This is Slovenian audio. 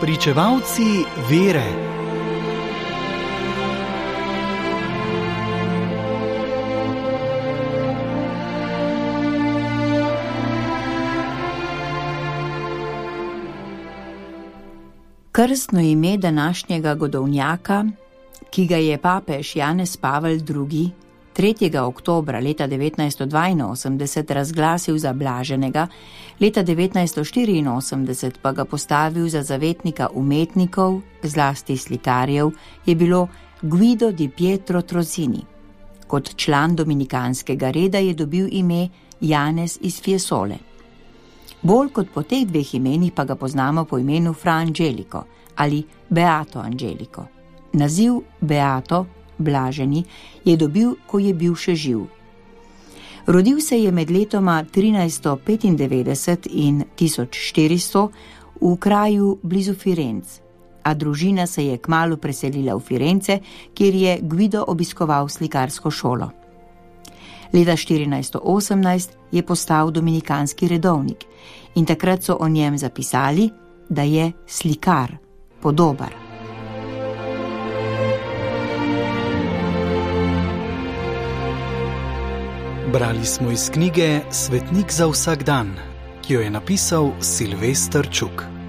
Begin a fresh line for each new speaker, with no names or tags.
Pričevalci vere.
Krstno ime današnjega godovnjaka, ki ga je papež Janez Pavel II. 3. oktober leta 1982 razglasil za blaženega, leta 1984 pa ga postavil za zavetnika umetnikov, zlasti slikarjev, je bilo Guido di Pietro Trozini. Kot član dominikanskega reda je dobil ime Janez iz Fiesole. Bolj kot po teh dveh imenih pa ga poznamo po imenu Fra Angelico ali Beato Angelico. Naziv Beato blaženi, je dobil, ko je bil še živ. Rodil se je med letoma 1395 in 1400 v kraju blizu Firenc, a družina se je kmalo preselila v Firence, kjer je Guido obiskoval slikarsko šolo. Leta 1418 je postal dominikanski redovnik in takrat so o njem zapisali, da je slikar, podobar.
Brali smo iz knjige Svetnik za vsak dan, ki jo je napisal Silvestr Čuk.